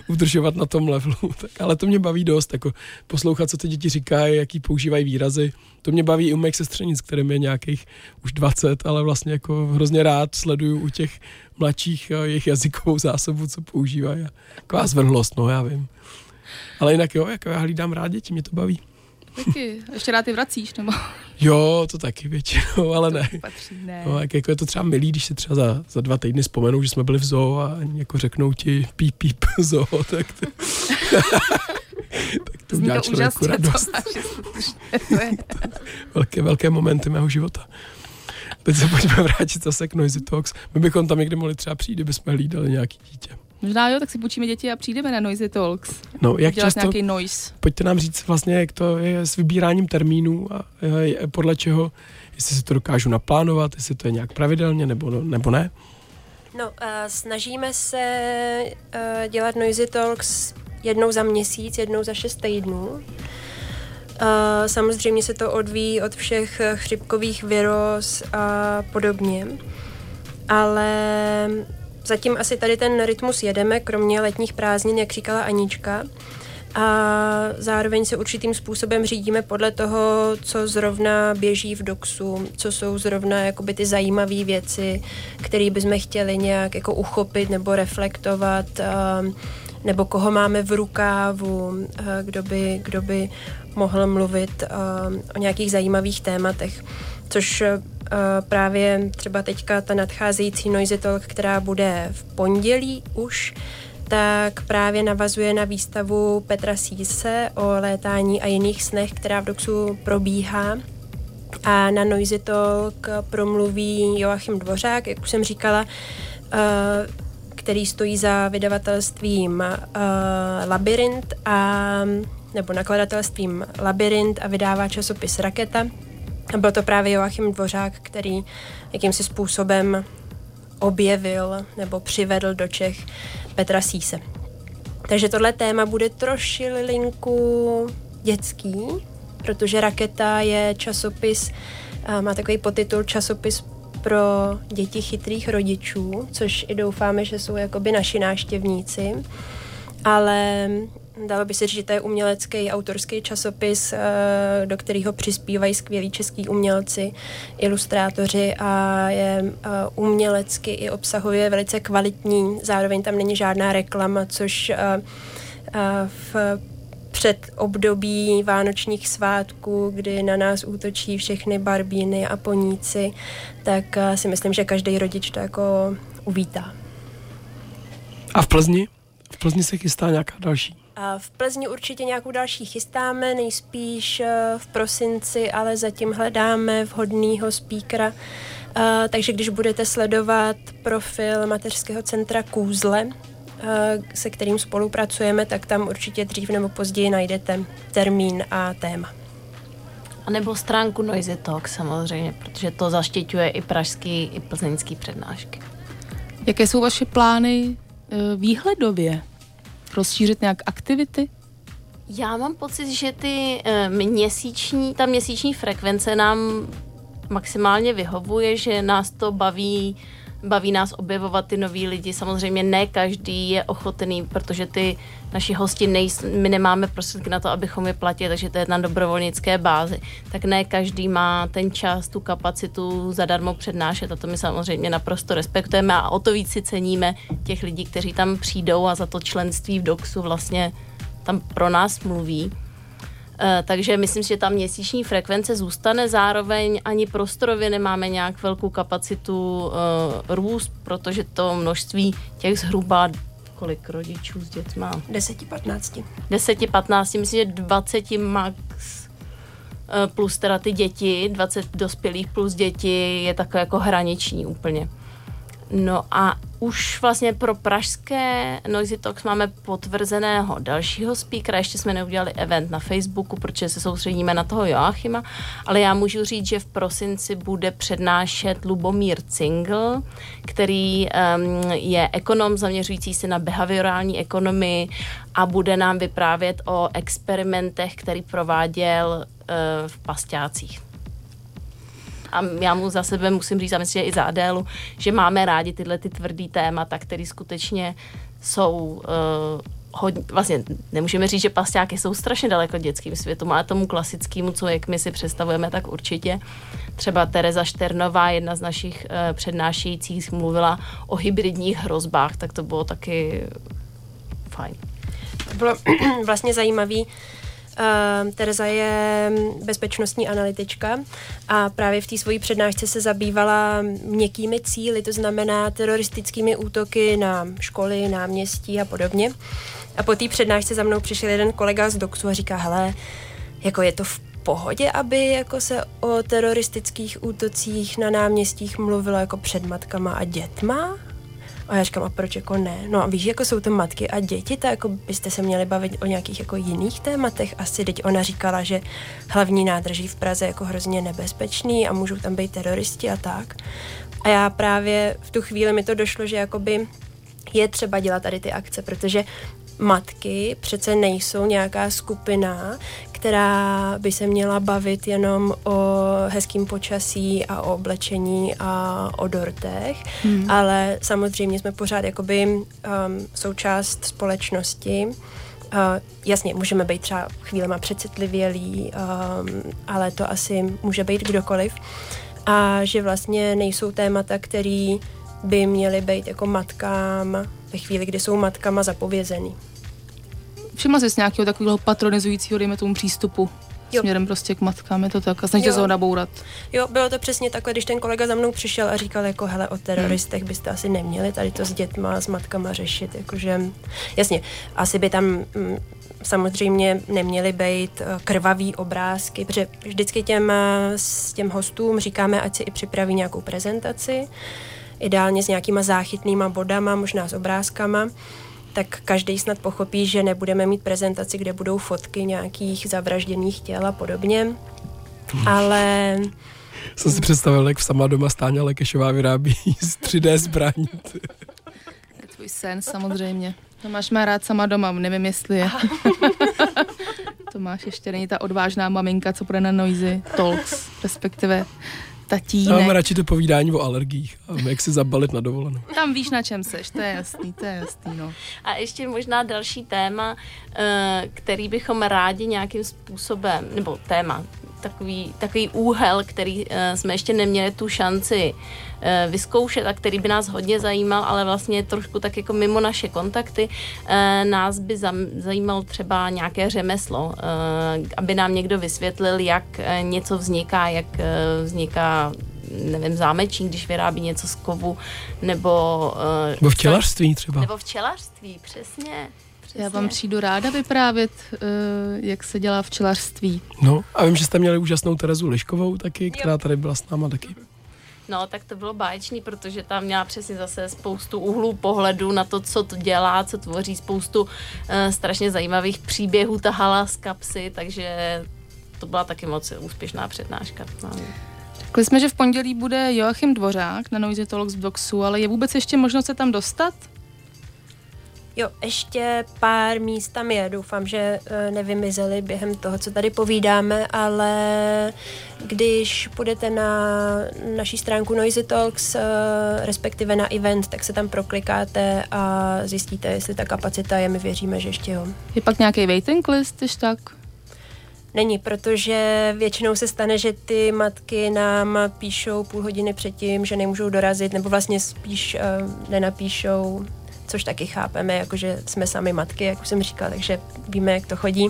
udržovat na tom levelu. <laughs> Tak, ale to mě baví dost, jako poslouchat, co ty děti říkají, jaký používají výrazy. To mě baví i u mých sestřenic, kterým je nějakých už 20, ale vlastně jako hrozně rád sleduju u těch mladších eh, jejich jazykovou zásobu, co používají. Taková zvrhlost, no já vím. Ale jinak jo, jako já hlídám rád děti, mě to baví. Taky. Ještě rád ty vracíš, nebo? Jo, to taky většinou, ale ne. Patří, ne. No, jak, jako je to třeba milý, když si třeba za, za dva týdny vzpomenou, že jsme byli v zoo a jako řeknou ti píp, píp <laughs> zoo, tak to, tak to Zní udělá to člověku to radost. <laughs> <laughs> to je. Velké, velké momenty mého života. Teď se pojďme vrátit zase k Noisy Talks. My bychom tam někdy mohli třeba přijít, kdybychom hlídali nějaký dítě. Možná jo, tak si půjčíme děti a přijdeme na Noisy Talks. No, jak Dělat často, nějaký noise. pojďte nám říct vlastně, jak to je s vybíráním termínů a eh, podle čeho, jestli si to dokážu naplánovat, jestli to je nějak pravidelně nebo, nebo ne. No, uh, snažíme se uh, dělat Noisy Talks jednou za měsíc, jednou za šest týdnů. Uh, samozřejmě se to odvíjí od všech chřipkových viroz a podobně. Ale zatím asi tady ten rytmus jedeme, kromě letních prázdnin, jak říkala Anička. A zároveň se určitým způsobem řídíme podle toho, co zrovna běží v doxu, co jsou zrovna jakoby ty zajímavé věci, které bychom chtěli nějak jako uchopit nebo reflektovat, nebo koho máme v rukávu, kdo by, kdo by mohl mluvit o nějakých zajímavých tématech. Což právě třeba teďka ta nadcházející Noisy Talk, která bude v pondělí už, tak právě navazuje na výstavu Petra Síse o létání a jiných snech, která v Doxu probíhá. A na Noisy Talk promluví Joachim Dvořák, jak už jsem říkala, eh, který stojí za vydavatelstvím eh, Labyrint a nebo nakladatelstvím Labyrint a vydává časopis Raketa. A byl to právě Joachim Dvořák, který jakýmsi způsobem objevil nebo přivedl do Čech Petra Síse. Takže tohle téma bude trošilinku dětský, protože Raketa je časopis, a má takový podtitul časopis pro děti chytrých rodičů, což i doufáme, že jsou jakoby naši náštěvníci. Ale dalo by se říct, že to je umělecký autorský časopis, eh, do kterého přispívají skvělí český umělci, ilustrátoři a je eh, umělecky i obsahově velice kvalitní. Zároveň tam není žádná reklama, což eh, v před období vánočních svátků, kdy na nás útočí všechny barbíny a poníci, tak si myslím, že každý rodič to jako uvítá. A v Plzni? V Plzni se chystá nějaká další. A v Plzni určitě nějakou další chystáme, nejspíš eh, v prosinci, ale zatím hledáme vhodného speakera. Eh, Takže když budete sledovat profil mateřského centra Kůzle, eh, se kterým spolupracujeme, tak tam určitě dřív nebo později najdete termín a téma. A nebo stránku Noisy Talk samozřejmě, protože to zaštiťuje i pražský, i plzeňský přednášky. Jaké jsou vaše plány eh, výhledově? Rozšířit nějak aktivity? Já mám pocit, že ty eh, měsíční, ta měsíční frekvence nám maximálně vyhovuje, že nás to baví baví nás objevovat ty noví lidi. Samozřejmě ne každý je ochotný, protože ty naši hosti, nejs, my nemáme prostředky na to, abychom je platili, takže to je na dobrovolnické bázi. Tak ne každý má ten čas, tu kapacitu zadarmo přednášet a to my samozřejmě naprosto respektujeme a o to víc si ceníme těch lidí, kteří tam přijdou a za to členství v DOXu vlastně tam pro nás mluví. Eh, takže myslím si, že ta měsíční frekvence zůstane, zároveň ani prostorově nemáme nějak velkou kapacitu uh, růst, protože to množství těch zhruba kolik rodičů s dětma? 10-15. 10-15, myslím, že 20 max eh, plus teda ty děti, 20 dospělých plus děti je takové jako hraniční úplně. No a už vlastně pro pražské Noisy Talks máme potvrzeného dalšího speakera, ještě jsme neudělali event na Facebooku, protože se soustředíme na toho Joachima, ale já můžu říct, že v prosinci bude přednášet Lubomír Cingl, který um, je ekonom zaměřující se na behaviorální ekonomii a bude nám vyprávět o experimentech, který prováděl uh, v pasťácích a já mu za sebe musím říct, a myslím, že i za Adélu, že máme rádi tyhle ty tvrdý témata, které skutečně jsou uh, hodně, vlastně nemůžeme říct, že pasťáky jsou strašně daleko dětským světu, ale tomu klasickému, co jak my si představujeme, tak určitě. Třeba Tereza Šternová, jedna z našich uh, přednášejících, mluvila o hybridních hrozbách, tak to bylo taky fajn. To bylo <clears throat> vlastně zajímavý. Uh, Tereza je bezpečnostní analytička a právě v té svojí přednášce se zabývala měkkými cíly, to znamená teroristickými útoky na školy, náměstí a podobně. A po té přednášce za mnou přišel jeden kolega z DOXu a říká, hele, jako je to v pohodě, aby jako se o teroristických útocích na náměstích mluvilo jako před matkama a dětma? A já říkám, a proč jako ne? No a víš, jako jsou to matky a děti, tak jako byste se měli bavit o nějakých jako jiných tématech. Asi teď ona říkala, že hlavní nádraží v Praze je jako hrozně nebezpečný a můžou tam být teroristi a tak. A já právě v tu chvíli mi to došlo, že jakoby je třeba dělat tady ty akce, protože matky přece nejsou nějaká skupina, která by se měla bavit jenom o hezkým počasí a o oblečení a o dortech, hmm. ale samozřejmě jsme pořád jakoby um, součást společnosti. Uh, jasně, můžeme být třeba chvílema přecitlivělí, um, ale to asi může být kdokoliv. A že vlastně nejsou témata, který by měly být jako matkám ve chvíli, kdy jsou matkama zapovězený. Všimla jsi nějakého takového patronizujícího, dejme tomu, přístupu Jo. směrem prostě k matkám, je to tak a snažíte se ho nabourat. Jo, bylo to přesně takhle, když ten kolega za mnou přišel a říkal, jako hele, o teroristech byste asi neměli tady to s dětma, s matkama řešit, jakože, jasně, asi by tam mm, samozřejmě neměly být eh, krvavý obrázky, protože vždycky těm, eh, s těm hostům říkáme, ať si i připraví nějakou prezentaci, ideálně s nějakýma záchytnýma bodama, možná s obrázkama, tak každý snad pochopí, že nebudeme mít prezentaci, kde budou fotky nějakých zavražděných těl a podobně, ale Jsem si představil, jak sama doma Stáňa Lekešová vyrábí z 3D zbraní. Je tvůj sen samozřejmě. Tomáš má rád sama doma, nevím jestli je. <laughs> Tomáš ještě není ta odvážná maminka, co bude na Noisy Talks, respektive Já tatínek. mám radši to povídání o alergiích a jak si zabalit na dovolenou. Tam víš, na čem seš, to je jasný, to je jasný, no. A ještě možná další téma, eh, který bychom rádi nějakým způsobem, nebo téma, takový, takový úhel, který eh, jsme ještě neměli tu šanci eh, vyzkoušet a který by nás hodně zajímal, ale vlastně trošku tak jako mimo naše kontakty. Eh, Nás by zajímal třeba nějaké řemeslo, eh, aby nám někdo vysvětlil, jak eh, něco vzniká, jak eh, vzniká nevím, zámečník, když vyrábí něco z kovu, nebo... eh, Nebo včelařství třeba. nebo včelařství, přesně. Přesně. Já vám přijdu ráda vyprávět, eh, jak se dělá včelařství. No a vím, že jste měli úžasnou Terezu Liškovou taky, která tady byla s náma taky. No, tak to bylo báječný, protože tam měla přesně zase spoustu úhlů pohledu na to, co to dělá, co tvoří, spoustu uh, strašně zajímavých příběhů tahala z kapsy, takže to byla taky moc úspěšná přednáška. No. Řekli jsme, že v pondělí bude Joachim Dvořák na Noisy Talks v Doxu, ale je vůbec ještě možnost se tam dostat? Jo, ještě pár míst tam je. Doufám, že eh, nevymizely během toho, co tady povídáme, ale když půjdete na naší stránku Noisy Talks, eh, respektive na event, tak se tam proklikáte a zjistíte, jestli ta kapacita je. My věříme, že ještě jo. Je pak nějaký waiting list, když tak? Není, protože většinou se stane, že ty matky nám píšou půl hodiny předtím, že nemůžou dorazit, nebo vlastně spíš uh, nenapíšou, což taky chápeme, jakože jsme sami matky, jak už jsem říkala, takže víme, jak to chodí.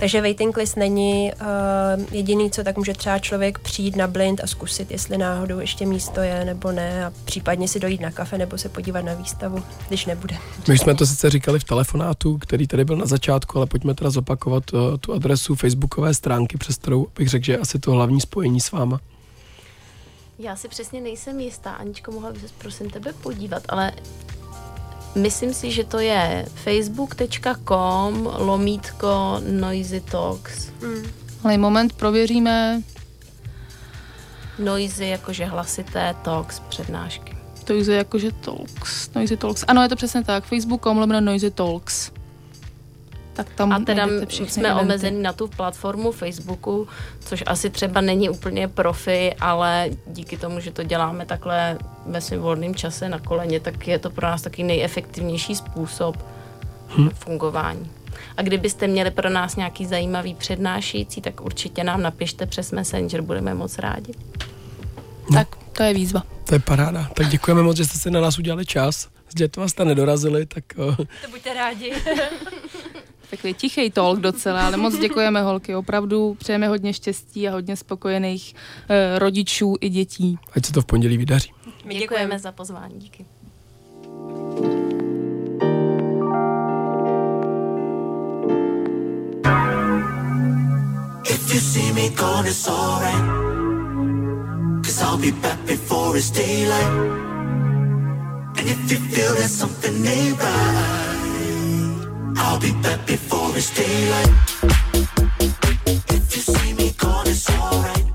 Takže waiting list není uh, jediný, co tak může třeba člověk přijít na blind a zkusit, jestli náhodou ještě místo je nebo ne a případně si dojít na kafe nebo se podívat na výstavu, když nebude. My jsme to sice říkali v telefonátu, který tady byl na začátku, ale pojďme teda zopakovat uh, tu adresu facebookové stránky, přes kterou bych řekl, že je asi to hlavní spojení s váma. Já si přesně nejsem jistá, Aničko, mohla bych se prosím tebe podívat, ale myslím si, že to je facebook.com lomítko noisy talks. Ale moment prověříme, Noisy jakože hlasité talks přednášky. to je jakože Talks, Noisy Talks. Ano, je to přesně tak, facebook.com lomeno Noisy Talks. Tak tam A teda jsme eventy. omezeni na tu platformu Facebooku, což asi třeba není úplně profi, ale díky tomu, že to děláme takhle ve svém volném čase na koleně, tak je to pro nás taky nejefektivnější způsob Hm. fungování. A kdybyste měli pro nás nějaký zajímavý přednášející, tak určitě nám napište přes Messenger, budeme moc rádi. Tak, to je výzva. To je paráda. Tak děkujeme moc, že jste si na nás udělali čas. S dětma jste nedorazili, tak uh, To buďte rádi. <laughs> Takový tichý talk docela, ale moc děkujeme holky, opravdu přejeme hodně štěstí a hodně spokojených eh, rodičů i dětí. ať se to v pondělí vydaří. My Děkujeme za pozvání, díky. If you see me gone, it's alright. Cause I'll be back before it's daylight. And if you feel that something ain't right, I'll be back before it's daylight. If you see me gone, it's alright.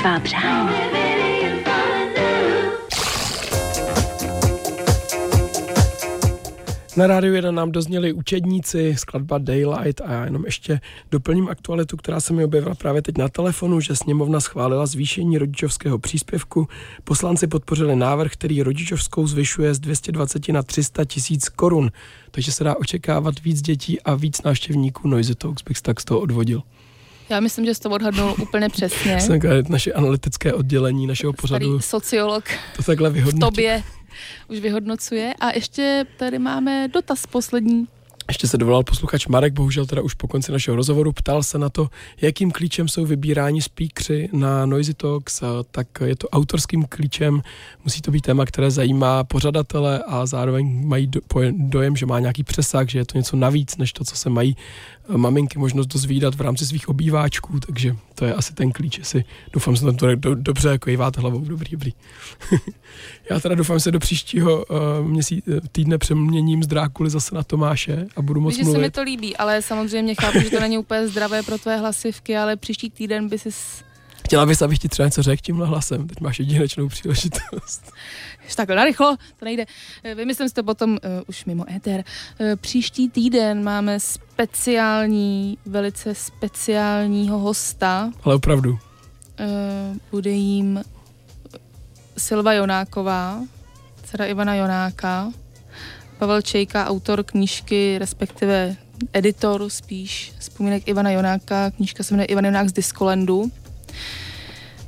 Tvá přání. Na rádiu 1 nám dozněli učedníci, skladba Daylight a já jenom ještě doplním aktualitu, která se mi objevila právě teď na telefonu, že sněmovna schválila zvýšení rodičovského příspěvku. Poslanci podpořili návrh, který rodičovskou zvyšuje z 220 na 300 tisíc korun, takže se dá očekávat víc dětí a víc návštěvníků Noise Talks, bych tak z toho odvodil. Já myslím, že jsi to odhadnul úplně přesně. Jsem naše analytické oddělení našeho pořadu Starý sociolog to takhle v vyhodnotí. tobě už vyhodnocuje. A ještě tady máme dotaz poslední. Ještě se dovolal posluchač Marek, bohužel teda už po konci našeho rozhovoru, ptal se na to, jakým klíčem jsou vybíráni speakři na Noisy Talks, tak je to autorským klíčem, musí to být téma, které zajímá pořadatele a zároveň mají dojem, že má nějaký přesah, že je to něco navíc, než to, co se mají maminky možnost dozvídat v rámci svých obýváčků, takže to je asi ten klíč, jestli doufám, že to do, dobře jako jíváte hlavou, dobrý, dobrý. <laughs> Já teda doufám, že se do příštího uh, měsíc, týdne přeměním z Drákuly zase na Tomáše a budu moc Víš, že se mi mluvit. to líbí, ale samozřejmě chápu, že to není úplně zdravé pro tvé hlasivky, ale příští týden by si Chtěla bys, abych ti třeba něco řekl tímhle hlasem, teď máš jedinečnou příležitost. takhle narychlo, to nejde. Eh, Vymyslím si to potom uh, už mimo éter. Uh, příští týden máme speciální, velice speciálního hosta. Ale opravdu. Uh, bude jím Silva Jonáková, dcera Ivana Jonáka, Pavel Čejka, autor knížky, respektive editor spíš, vzpomínek Ivana Jonáka, knížka se jmenuje Ivan Jonák z Diskolandu.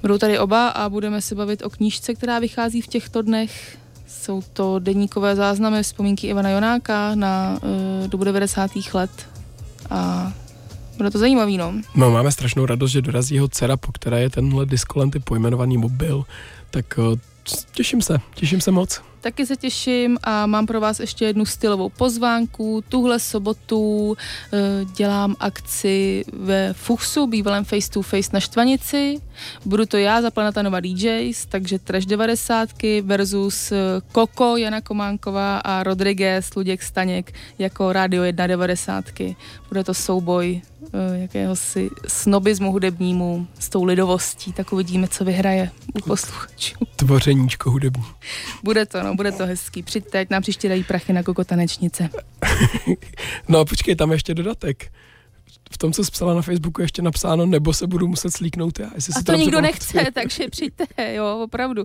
Budou tady oba a budeme se bavit o knížce, která vychází v těchto dnech. Jsou to deníkové záznamy, vzpomínky Ivana Jonáka na uh, dobu 90. let a bude to zajímavý, no. No, máme strašnou radost, že dorazí jeho dcera, po které je tenhle diskolenty pojmenovaný mobil, tak uh, těším se, těším se moc. Taky se těším a mám pro vás ještě jednu stylovou pozvánku. Tuhle sobotu eh, dělám akci ve Fuchsu, bývalém Face to Face na Štvanici. Budu to já za Planeta Nova DJs, takže Trash 90 versus eh, Koko, Jana Kománková a Rodriguez, Luděk Staněk jako Radio 1 90. Bude to souboj eh, jakéhosi snobismu hudebnímu s tou lidovostí, tak uvidíme, co vyhraje u posluchačů. Tvořeníčko hudební. Bude to, no, bude to hezký. Přijďte, ať nám příště dají prachy na koko tanečnice. <laughs> No počkej, tam je ještě dodatek. V tom, co psala na Facebooku, je ještě napsáno, nebo se budu muset slíknout já. Jestli A si to dobře nikdo nechce, takže přijďte, jo, opravdu.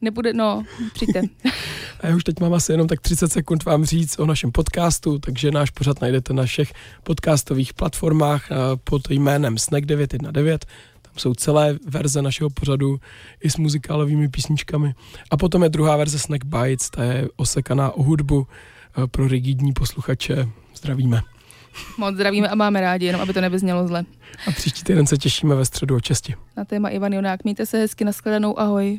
Nebude, no, přijďte. <laughs> A já už teď mám asi jenom tak 30 sekund vám říct o našem podcastu, takže náš pořad najdete na všech podcastových platformách eh, pod jménem Snack 919. Jsou celé verze našeho pořadu i s muzikálovými písničkami. A potom je druhá verze Snack Bites, ta je osekaná o hudbu eh, pro rigidní posluchače. Zdravíme. Moc zdravíme a máme rádi, jenom aby to nevyznělo zle. A příští týden se těšíme ve středu o česti. Na téma Ivan Jonák. Mějte se hezky, nashledanou, ahoj.